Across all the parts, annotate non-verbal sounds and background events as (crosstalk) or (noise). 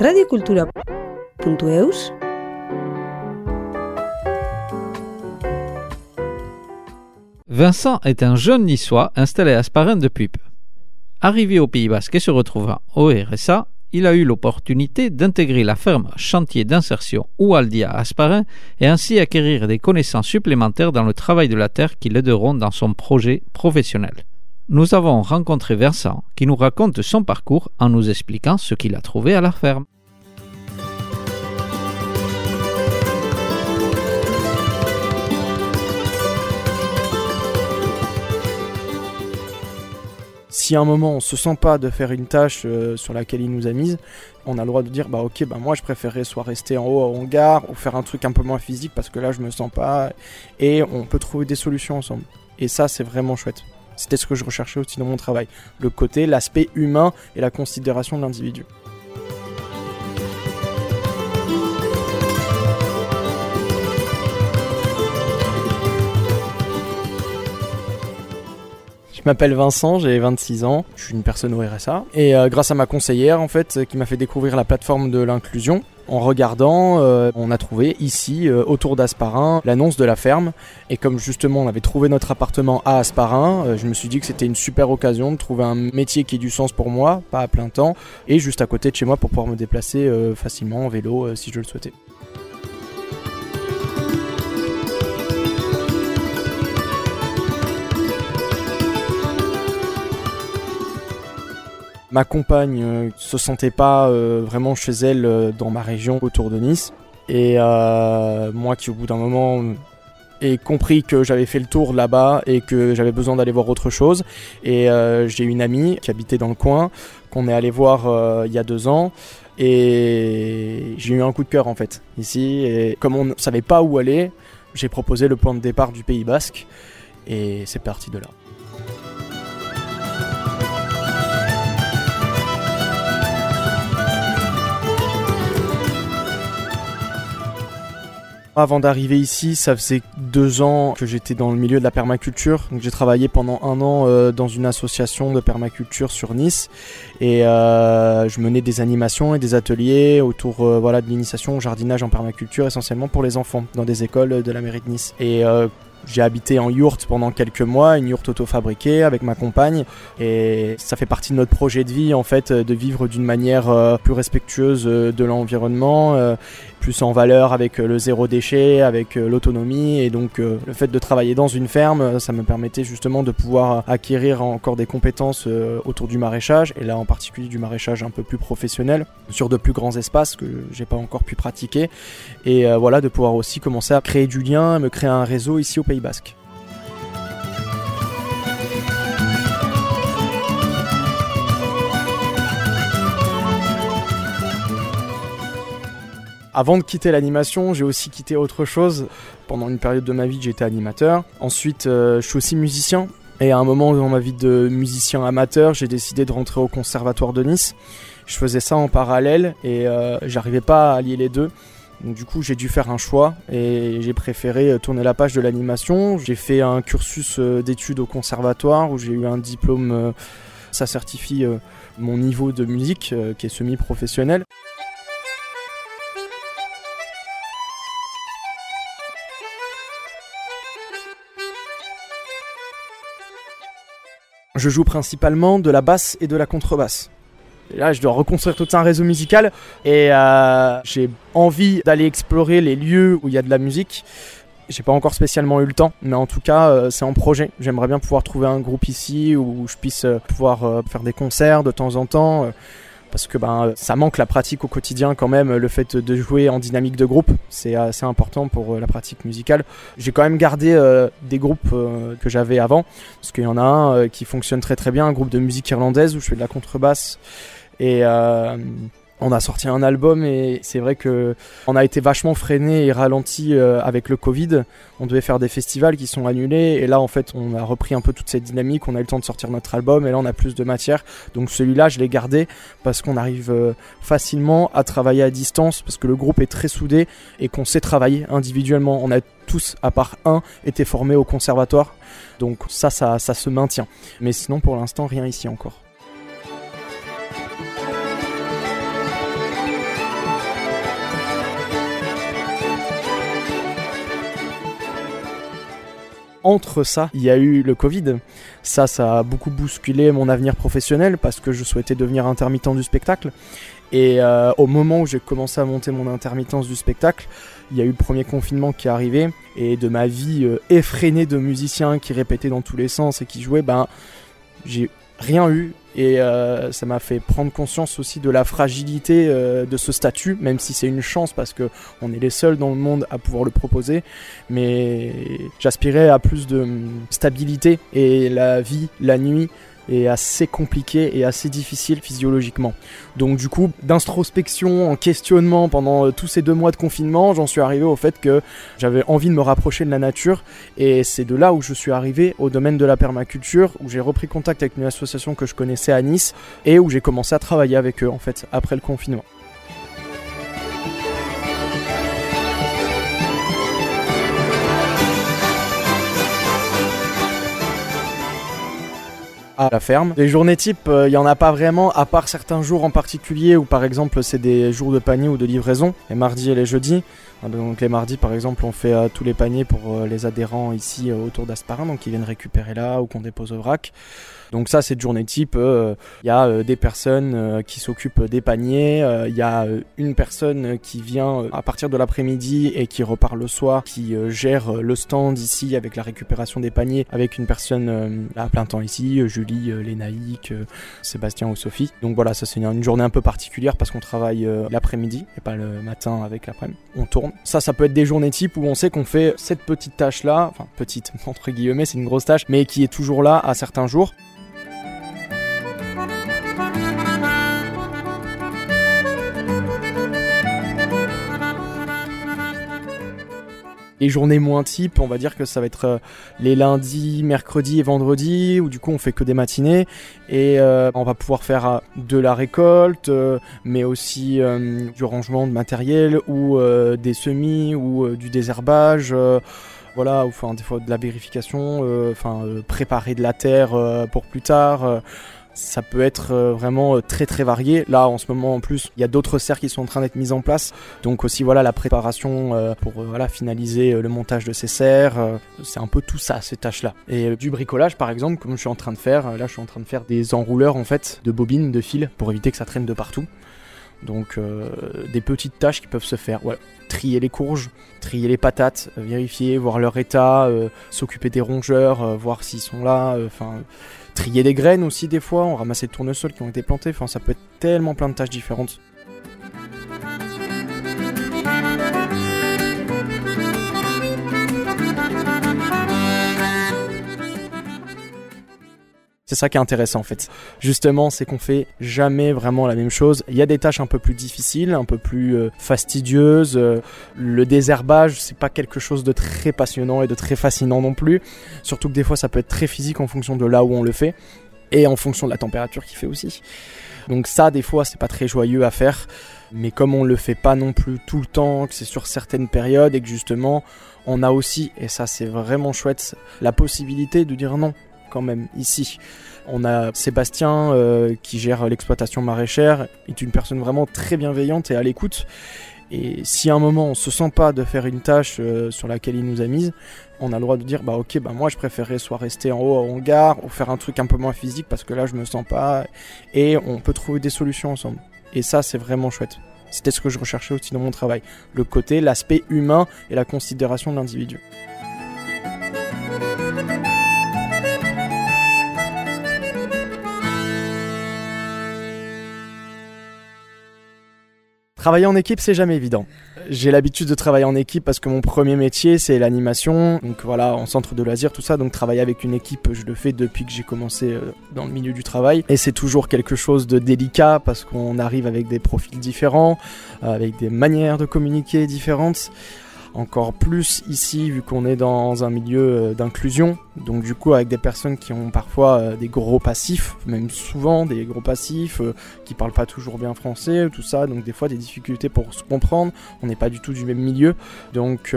radiocultura.eus Vincent est un jeune niçois installé à Asparin depuis peu. Arrivé au Pays Basque et se retrouvant au RSA, il a eu l'opportunité d'intégrer la ferme chantier d'insertion Oualdia Asparin et ainsi acquérir des connaissances supplémentaires dans le travail de la terre qui l'aideront dans son projet professionnel. Nous avons rencontré Vincent qui nous raconte son parcours en nous expliquant ce qu'il a trouvé à la ferme. si à un moment on se sent pas de faire une tâche euh, sur laquelle il nous a mise, on a le droit de dire bah ok bah moi je préférerais soit rester en haut au hangar ou faire un truc un peu moins physique parce que là je me sens pas et on peut trouver des solutions ensemble. Et ça c'est vraiment chouette. C'était ce que je recherchais aussi dans mon travail, le côté, l'aspect humain et la considération de l'individu. Je m'appelle Vincent, j'ai 26 ans, je suis une personne au RSA. Et euh, grâce à ma conseillère, en fait, qui m'a fait découvrir la plateforme de l'inclusion, en regardant, euh, on a trouvé ici, euh, autour d'Asparin, l'annonce de la ferme. Et comme justement on avait trouvé notre appartement à Asparin, je me suis dit que c'était une super occasion de trouver un métier qui ait du sens pour moi, pas à plein temps, et juste à côté de chez moi pour pouvoir me déplacer facilement en vélo si je le souhaitais. Ma compagne euh, se sentait pas euh, vraiment chez elle euh, dans ma région autour de Nice. Et moi qui au bout d'un moment ai compris que j'avais fait le tour là-bas et que j'avais besoin d'aller voir autre chose. Et j'ai une amie qui habitait dans le coin, qu'on est allé voir il y a deux ans. Et j'ai eu un coup de cœur en fait ici. Et comme on ne savait pas où aller, j'ai proposé le point de départ du Pays Basque. Et c'est parti de là. Avant d'arriver ici, ça faisait deux ans que j'étais dans le milieu de la permaculture. Donc j'ai travaillé pendant un an euh, dans une association de permaculture sur Nice et euh, je menais des animations et des ateliers autour euh, voilà de l'initiation au jardinage en permaculture essentiellement pour les enfants dans des écoles de la mairie de Nice. Et j'ai habité en yourte pendant quelques mois, une yourte auto-fabriquée avec ma compagne. Et ça fait partie de notre projet de vie, en fait, de vivre d'une manière euh, plus respectueuse euh, de l'environnement, euh, plus en valeur avec le zéro déchet, avec l'autonomie. Et donc, le fait de travailler dans une ferme, ça me permettait justement de pouvoir acquérir encore des compétences autour du maraîchage, et là en particulier du maraîchage un peu plus professionnel, sur de plus grands espaces que j'ai pas encore pu pratiquer. Et voilà, de pouvoir aussi commencer à créer du lien, me créer un réseau ici au Pays Basque. Avant de quitter l'animation, j'ai aussi quitté autre chose. Pendant une période de ma vie, j'étais animateur. Ensuite, euh, je suis aussi musicien. Et à un moment dans ma vie de musicien amateur, j'ai décidé de rentrer au conservatoire de Nice. Je faisais ça en parallèle et euh, j'arrivais pas à allier les deux. Donc du coup j'ai dû faire un choix et j'ai préféré euh, tourner la page de l'animation. J'ai fait un cursus euh, d'études au conservatoire où j'ai eu un diplôme, euh, ça certifie mon niveau de musique qui est semi-professionnel. Je joue principalement de la basse et de la contrebasse là, je dois reconstruire tout un réseau musical et euh, j'ai envie d'aller explorer les lieux où il y a de la musique. J'ai pas encore spécialement eu le temps, mais en tout cas, euh, c'est en projet. J'aimerais bien pouvoir trouver un groupe ici où je puisse euh, pouvoir faire des concerts de temps en temps. Parce que ben, ça manque la pratique au quotidien quand même, le fait de jouer en dynamique de groupe, c'est assez important pour la pratique musicale. J'ai quand même gardé des groupes que j'avais avant, parce qu'il y en a un qui fonctionne très très bien, un groupe de musique irlandaise où je fais de la contrebasse et euh, on a sorti un album et c'est vrai que on a été vachement freiné et ralenti euh, avec le Covid. On devait faire des festivals qui sont annulés et là en fait on a repris un peu toute cette dynamique. On a eu le temps de sortir notre album et là on a plus de matière. Donc celui-là je l'ai gardé parce qu'on arrive euh, facilement à travailler à distance parce que le groupe est très soudé et qu'on sait travailler individuellement. On a tous à part un été formés au conservatoire. Donc ça ça, ça se maintient. Mais sinon pour l'instant rien ici encore. Entre ça, il y a eu le Covid. Ça, ça a beaucoup bousculé mon avenir professionnel parce que je souhaitais devenir intermittent du spectacle. Et euh, au moment où j'ai commencé à monter mon intermittence du spectacle, il y a eu le premier confinement qui est arrivé. Et de ma vie euh, effrénée de musicien qui répétait dans tous les sens et qui jouait, ben, j'ai rien eu et euh, ça m'a fait prendre conscience aussi de la fragilité euh, de ce statut, même si c'est une chance parce que on est les seuls dans le monde à pouvoir le proposer. Mais j'aspirais à plus de hum, stabilité et la vie, la nuit, est assez compliqué et assez difficile physiologiquement. Donc du coup, d'introspection, en questionnement pendant euh, tous ces deux mois de confinement, j'en suis arrivé au fait que j'avais envie de me rapprocher de la nature et c'est de là où je suis arrivé au domaine de la permaculture, où j'ai repris contact avec une association que je connaissais à Nice et où j'ai commencé à travailler avec eux en fait après le confinement. À la ferme. Les journées type, il euh, n'y en a pas vraiment, à part certains jours en particulier où par exemple c'est des jours de panier ou de livraison, les mardis et les jeudis. Donc les mardis par exemple on fait euh, tous les paniers pour euh, les adhérents ici autour d'Asparin, donc ils viennent récupérer là ou qu'on dépose au vrac. Donc ça, c'est journée type. Euh, il y a euh, des personnes euh, qui s'occupent des paniers. Il y a une personne qui vient à partir de l'après-midi et qui repart le soir, qui gère le stand ici avec la récupération des paniers, avec une personne à plein temps ici, Julie, Lénaïque, Sébastien ou Sophie. Donc voilà, ça c'est une, journée un peu particulière parce qu'on travaille l'après-midi et pas le matin avec l'après-midi. On tourne. Ça, ça peut être des journées type où on sait qu'on fait cette petite tâche là, enfin petite (laughs) entre guillemets, c'est une grosse tâche, mais qui est toujours là à certains jours. Les journées moins type, on va dire que ça va être euh, les lundis, mercredis et vendredis, où du coup on fait que des matinées. Et euh, on va pouvoir faire euh, de la récolte, mais aussi du rangement de matériel, ou des semis, ou du désherbage voilà, ou enfin des fois de la vérification, enfin préparer de la terre pour plus tard. Ça peut être euh, vraiment euh, très très varié. Là, en ce moment, en plus, il y a d'autres serres qui sont en train d'être mises en place. Donc aussi, voilà, la préparation euh, pour voilà finaliser le montage de ces serres. C'est un peu tout ça, ces tâches-là. Et du bricolage, par exemple, comme je suis en train de faire. Là, je suis en train de faire des enrouleurs en fait de bobines, de fils, pour éviter que ça traîne de partout. Donc des petites tâches qui peuvent se faire. Voilà. Trier les courges, trier les patates, vérifier, voir leur état, s'occuper des rongeurs, voir s'ils sont là. Enfin trier des graines aussi des fois, on ramassait des tournesols qui ont été plantés, enfin ça peut être tellement plein de tâches différentes. C'est ça qui est intéressant en fait. Justement, c'est qu'on fait jamais vraiment la même chose. Il y a des tâches un peu plus difficiles, un peu plus euh, fastidieuses. Euh, le désherbage, c'est pas quelque chose de très passionnant et de très fascinant non plus. Surtout que des fois, ça peut être très physique en fonction de là où on le fait et en fonction de la température qu'il fait aussi. Donc ça, des fois, c'est pas très joyeux à faire. Mais comme on le fait pas non plus tout le temps, que c'est sur certaines périodes et que justement, on a aussi, et ça c'est vraiment chouette, la possibilité de dire non quand même ici. On a Sébastien euh, qui gère l'exploitation maraîchère, est une personne vraiment très bienveillante et à l'écoute. Et si à un moment on se sent pas de faire une tâche euh, sur laquelle il nous a mise, on a le droit de dire bah ok bah moi je préférerais soit rester en haut en hangar ou faire un truc un peu moins physique parce que là je me sens pas et on peut trouver des solutions ensemble. Et ça c'est vraiment chouette. C'était ce que je recherchais aussi dans mon travail, le côté, l'aspect humain et la considération de l'individu. Travailler en équipe, c'est jamais évident. J'ai l'habitude de travailler en équipe parce que mon premier métier, c'est l'animation. Donc voilà, en centre de loisirs, tout ça. Donc travailler avec une équipe, je le fais depuis que j'ai commencé euh, dans le milieu du travail. Et c'est toujours quelque chose de délicat parce qu'on arrive avec des profils différents, avec des manières de communiquer différentes encore plus ici vu qu'on est dans un milieu euh, d'inclusion, donc du coup avec des personnes qui ont parfois euh, des gros passifs, même souvent des gros passifs, euh, qui parlent pas toujours bien français, tout ça, donc des fois des difficultés pour se comprendre, on n'est pas du tout du même milieu, donc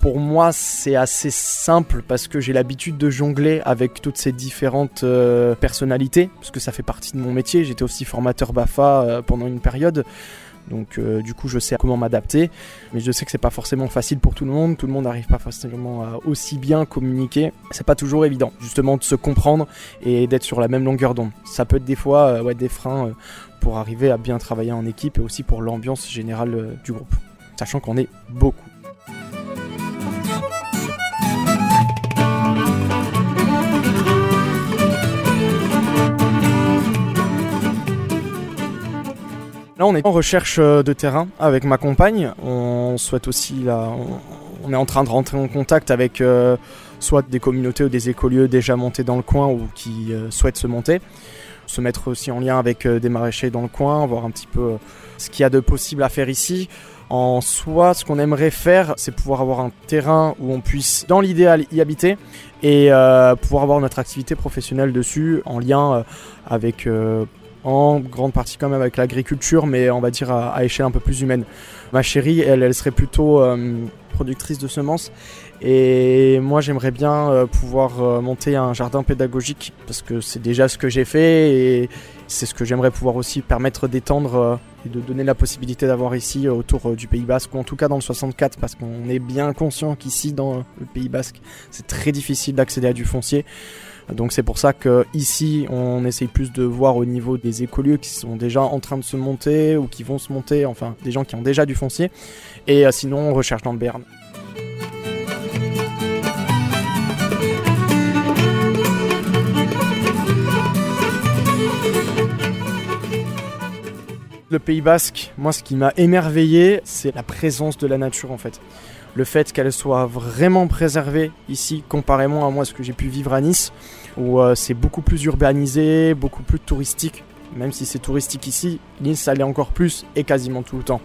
pour moi c'est assez simple parce que j'ai l'habitude de jongler avec toutes ces différentes personnalités, parce que ça fait partie de mon métier, j'étais aussi formateur BAFA pendant une période, Donc euh, du coup je sais comment m'adapter, mais je sais que c'est pas forcément facile pour tout le monde, tout le monde n'arrive pas forcément à aussi bien communiquer. C'est pas toujours évident, justement de se comprendre et d'être sur la même longueur d'onde. Ça peut être des fois euh, des freins euh, pour arriver à bien travailler en équipe et aussi pour l'ambiance générale du groupe, sachant qu'on est beaucoup. On est en recherche euh, de terrain avec ma compagne. On souhaite aussi, là, on, est en train de rentrer en contact avec euh, soit des communautés ou des écolieux déjà montés dans le coin ou qui euh, souhaitent se monter. Se mettre aussi en lien avec des maraîchers dans le coin, voir un petit peu ce qu'il y a de possible à faire ici. En soi, ce qu'on aimerait faire, c'est pouvoir avoir un terrain où on puisse, dans l'idéal, y habiter et pouvoir avoir notre activité professionnelle dessus en lien avec en grande partie quand même avec l'agriculture, mais on va dire à, échelle un peu plus humaine. Ma chérie, elle, serait plutôt euh, productrice de semences, et moi j'aimerais bien euh, pouvoir euh, monter un jardin pédagogique, parce que c'est déjà ce que j'ai fait, et c'est ce que j'aimerais pouvoir aussi permettre d'étendre et de donner la possibilité d'avoir ici autour du Pays Basque, ou en tout cas dans le 64, parce qu'on est bien conscient qu'ici dans le Pays Basque, c'est très difficile d'accéder à du foncier. Donc c'est pour ça que ici on essaye plus de voir au niveau des écolieux qui sont déjà en train de se monter ou qui vont se monter, enfin des gens qui ont déjà du foncier. Et euh, sinon on recherche dans le Béarn. Le Pays Basque, moi ce qui m'a émerveillé, c'est la présence de la nature en fait le fait qu'elle soit vraiment préservée ici, comparément à moi ce que j'ai pu vivre à Nice, où euh, c'est beaucoup plus urbanisé, beaucoup plus touristique. Même si c'est touristique ici, Nice ça l'est encore plus et quasiment tout le temps.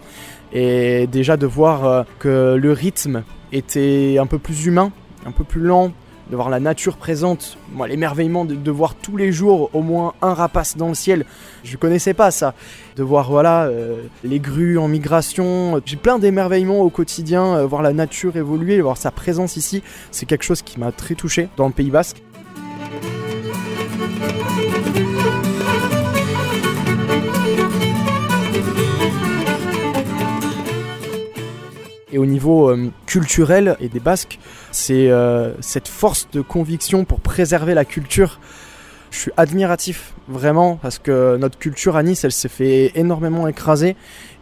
Et déjà de voir euh, que le rythme était un peu plus humain, un peu plus lent, de voir la nature présente, moi l'émerveillement de, voir tous les jours au moins un rapace dans le ciel, je connaissais pas ça. De voir voilà euh, les grues en migration, j'ai plein d'émerveillements au quotidien, euh, voir la nature évoluer, voir sa présence ici, c'est quelque chose qui m'a très touché dans le Pays Basque. Et au niveau euh, culturel et des Basques, c'est euh, cette force de conviction pour préserver la culture. Je suis admiratif, vraiment, parce que notre culture à Nice, elle s'est fait énormément écraser.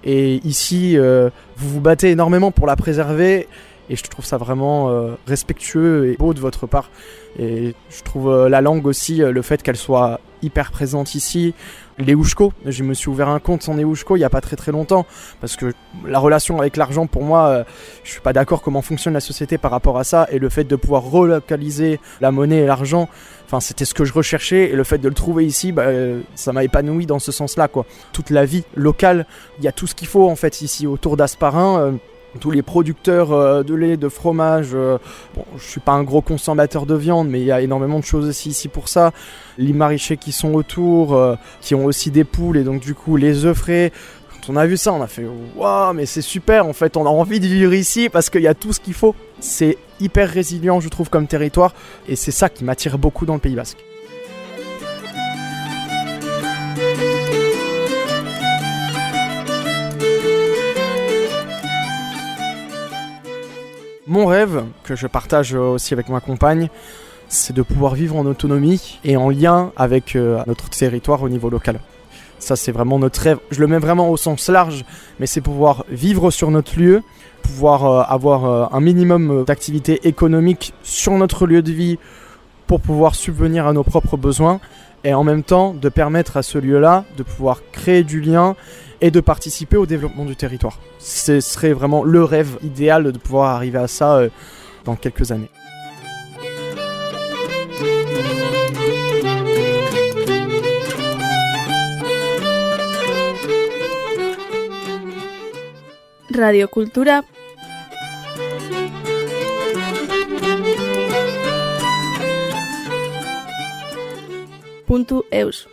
Et ici, euh, vous vous battez énormément pour la préserver. Et je trouve ça vraiment respectueux et beau de votre part. Et je trouve la langue aussi, le fait qu'elle soit hyper présente ici les Oushko. Je me suis ouvert un compte sans Oushko il n'y a pas très très longtemps parce que la relation avec l'argent pour moi, euh, je suis pas d'accord comment fonctionne la société par rapport à ça et le fait de pouvoir relocaliser la monnaie et l'argent, enfin c'était ce que je recherchais et le fait de le trouver ici, bah, euh, ça m'a épanoui dans ce sens-là quoi. Toute la vie locale, il y a tout ce qu'il faut en fait ici autour d'Asparin. Tous les producteurs euh, de lait, de fromage. Euh, bon, je suis pas un gros consommateur de viande, mais il y a énormément de choses aussi ici pour ça. Les maraîchers qui sont autour, euh, qui ont aussi des poules et donc du coup les œufs frais. Quand on a vu ça, on a fait waouh, mais c'est super. En fait, on a envie de vivre ici parce qu'il y a tout ce qu'il faut. C'est hyper résilient, je trouve, comme territoire, et c'est ça qui m'attire beaucoup dans le Pays Basque. Mon rêve, que je partage aussi avec ma compagne, c'est de pouvoir vivre en autonomie et en lien avec euh, notre territoire au niveau local. Ça, c'est vraiment notre rêve. Je le mets vraiment au sens large, mais c'est pouvoir vivre sur notre lieu, pouvoir euh, avoir euh, un minimum d'activité économique sur notre lieu de vie pour pouvoir subvenir à nos propres besoins et en même temps de permettre à ce lieu-là de pouvoir créer du lien et de participer au développement du territoire. Ce serait vraiment le rêve idéal de pouvoir arriver à ça euh, dans quelques années. Radio Cultura. Punto eus.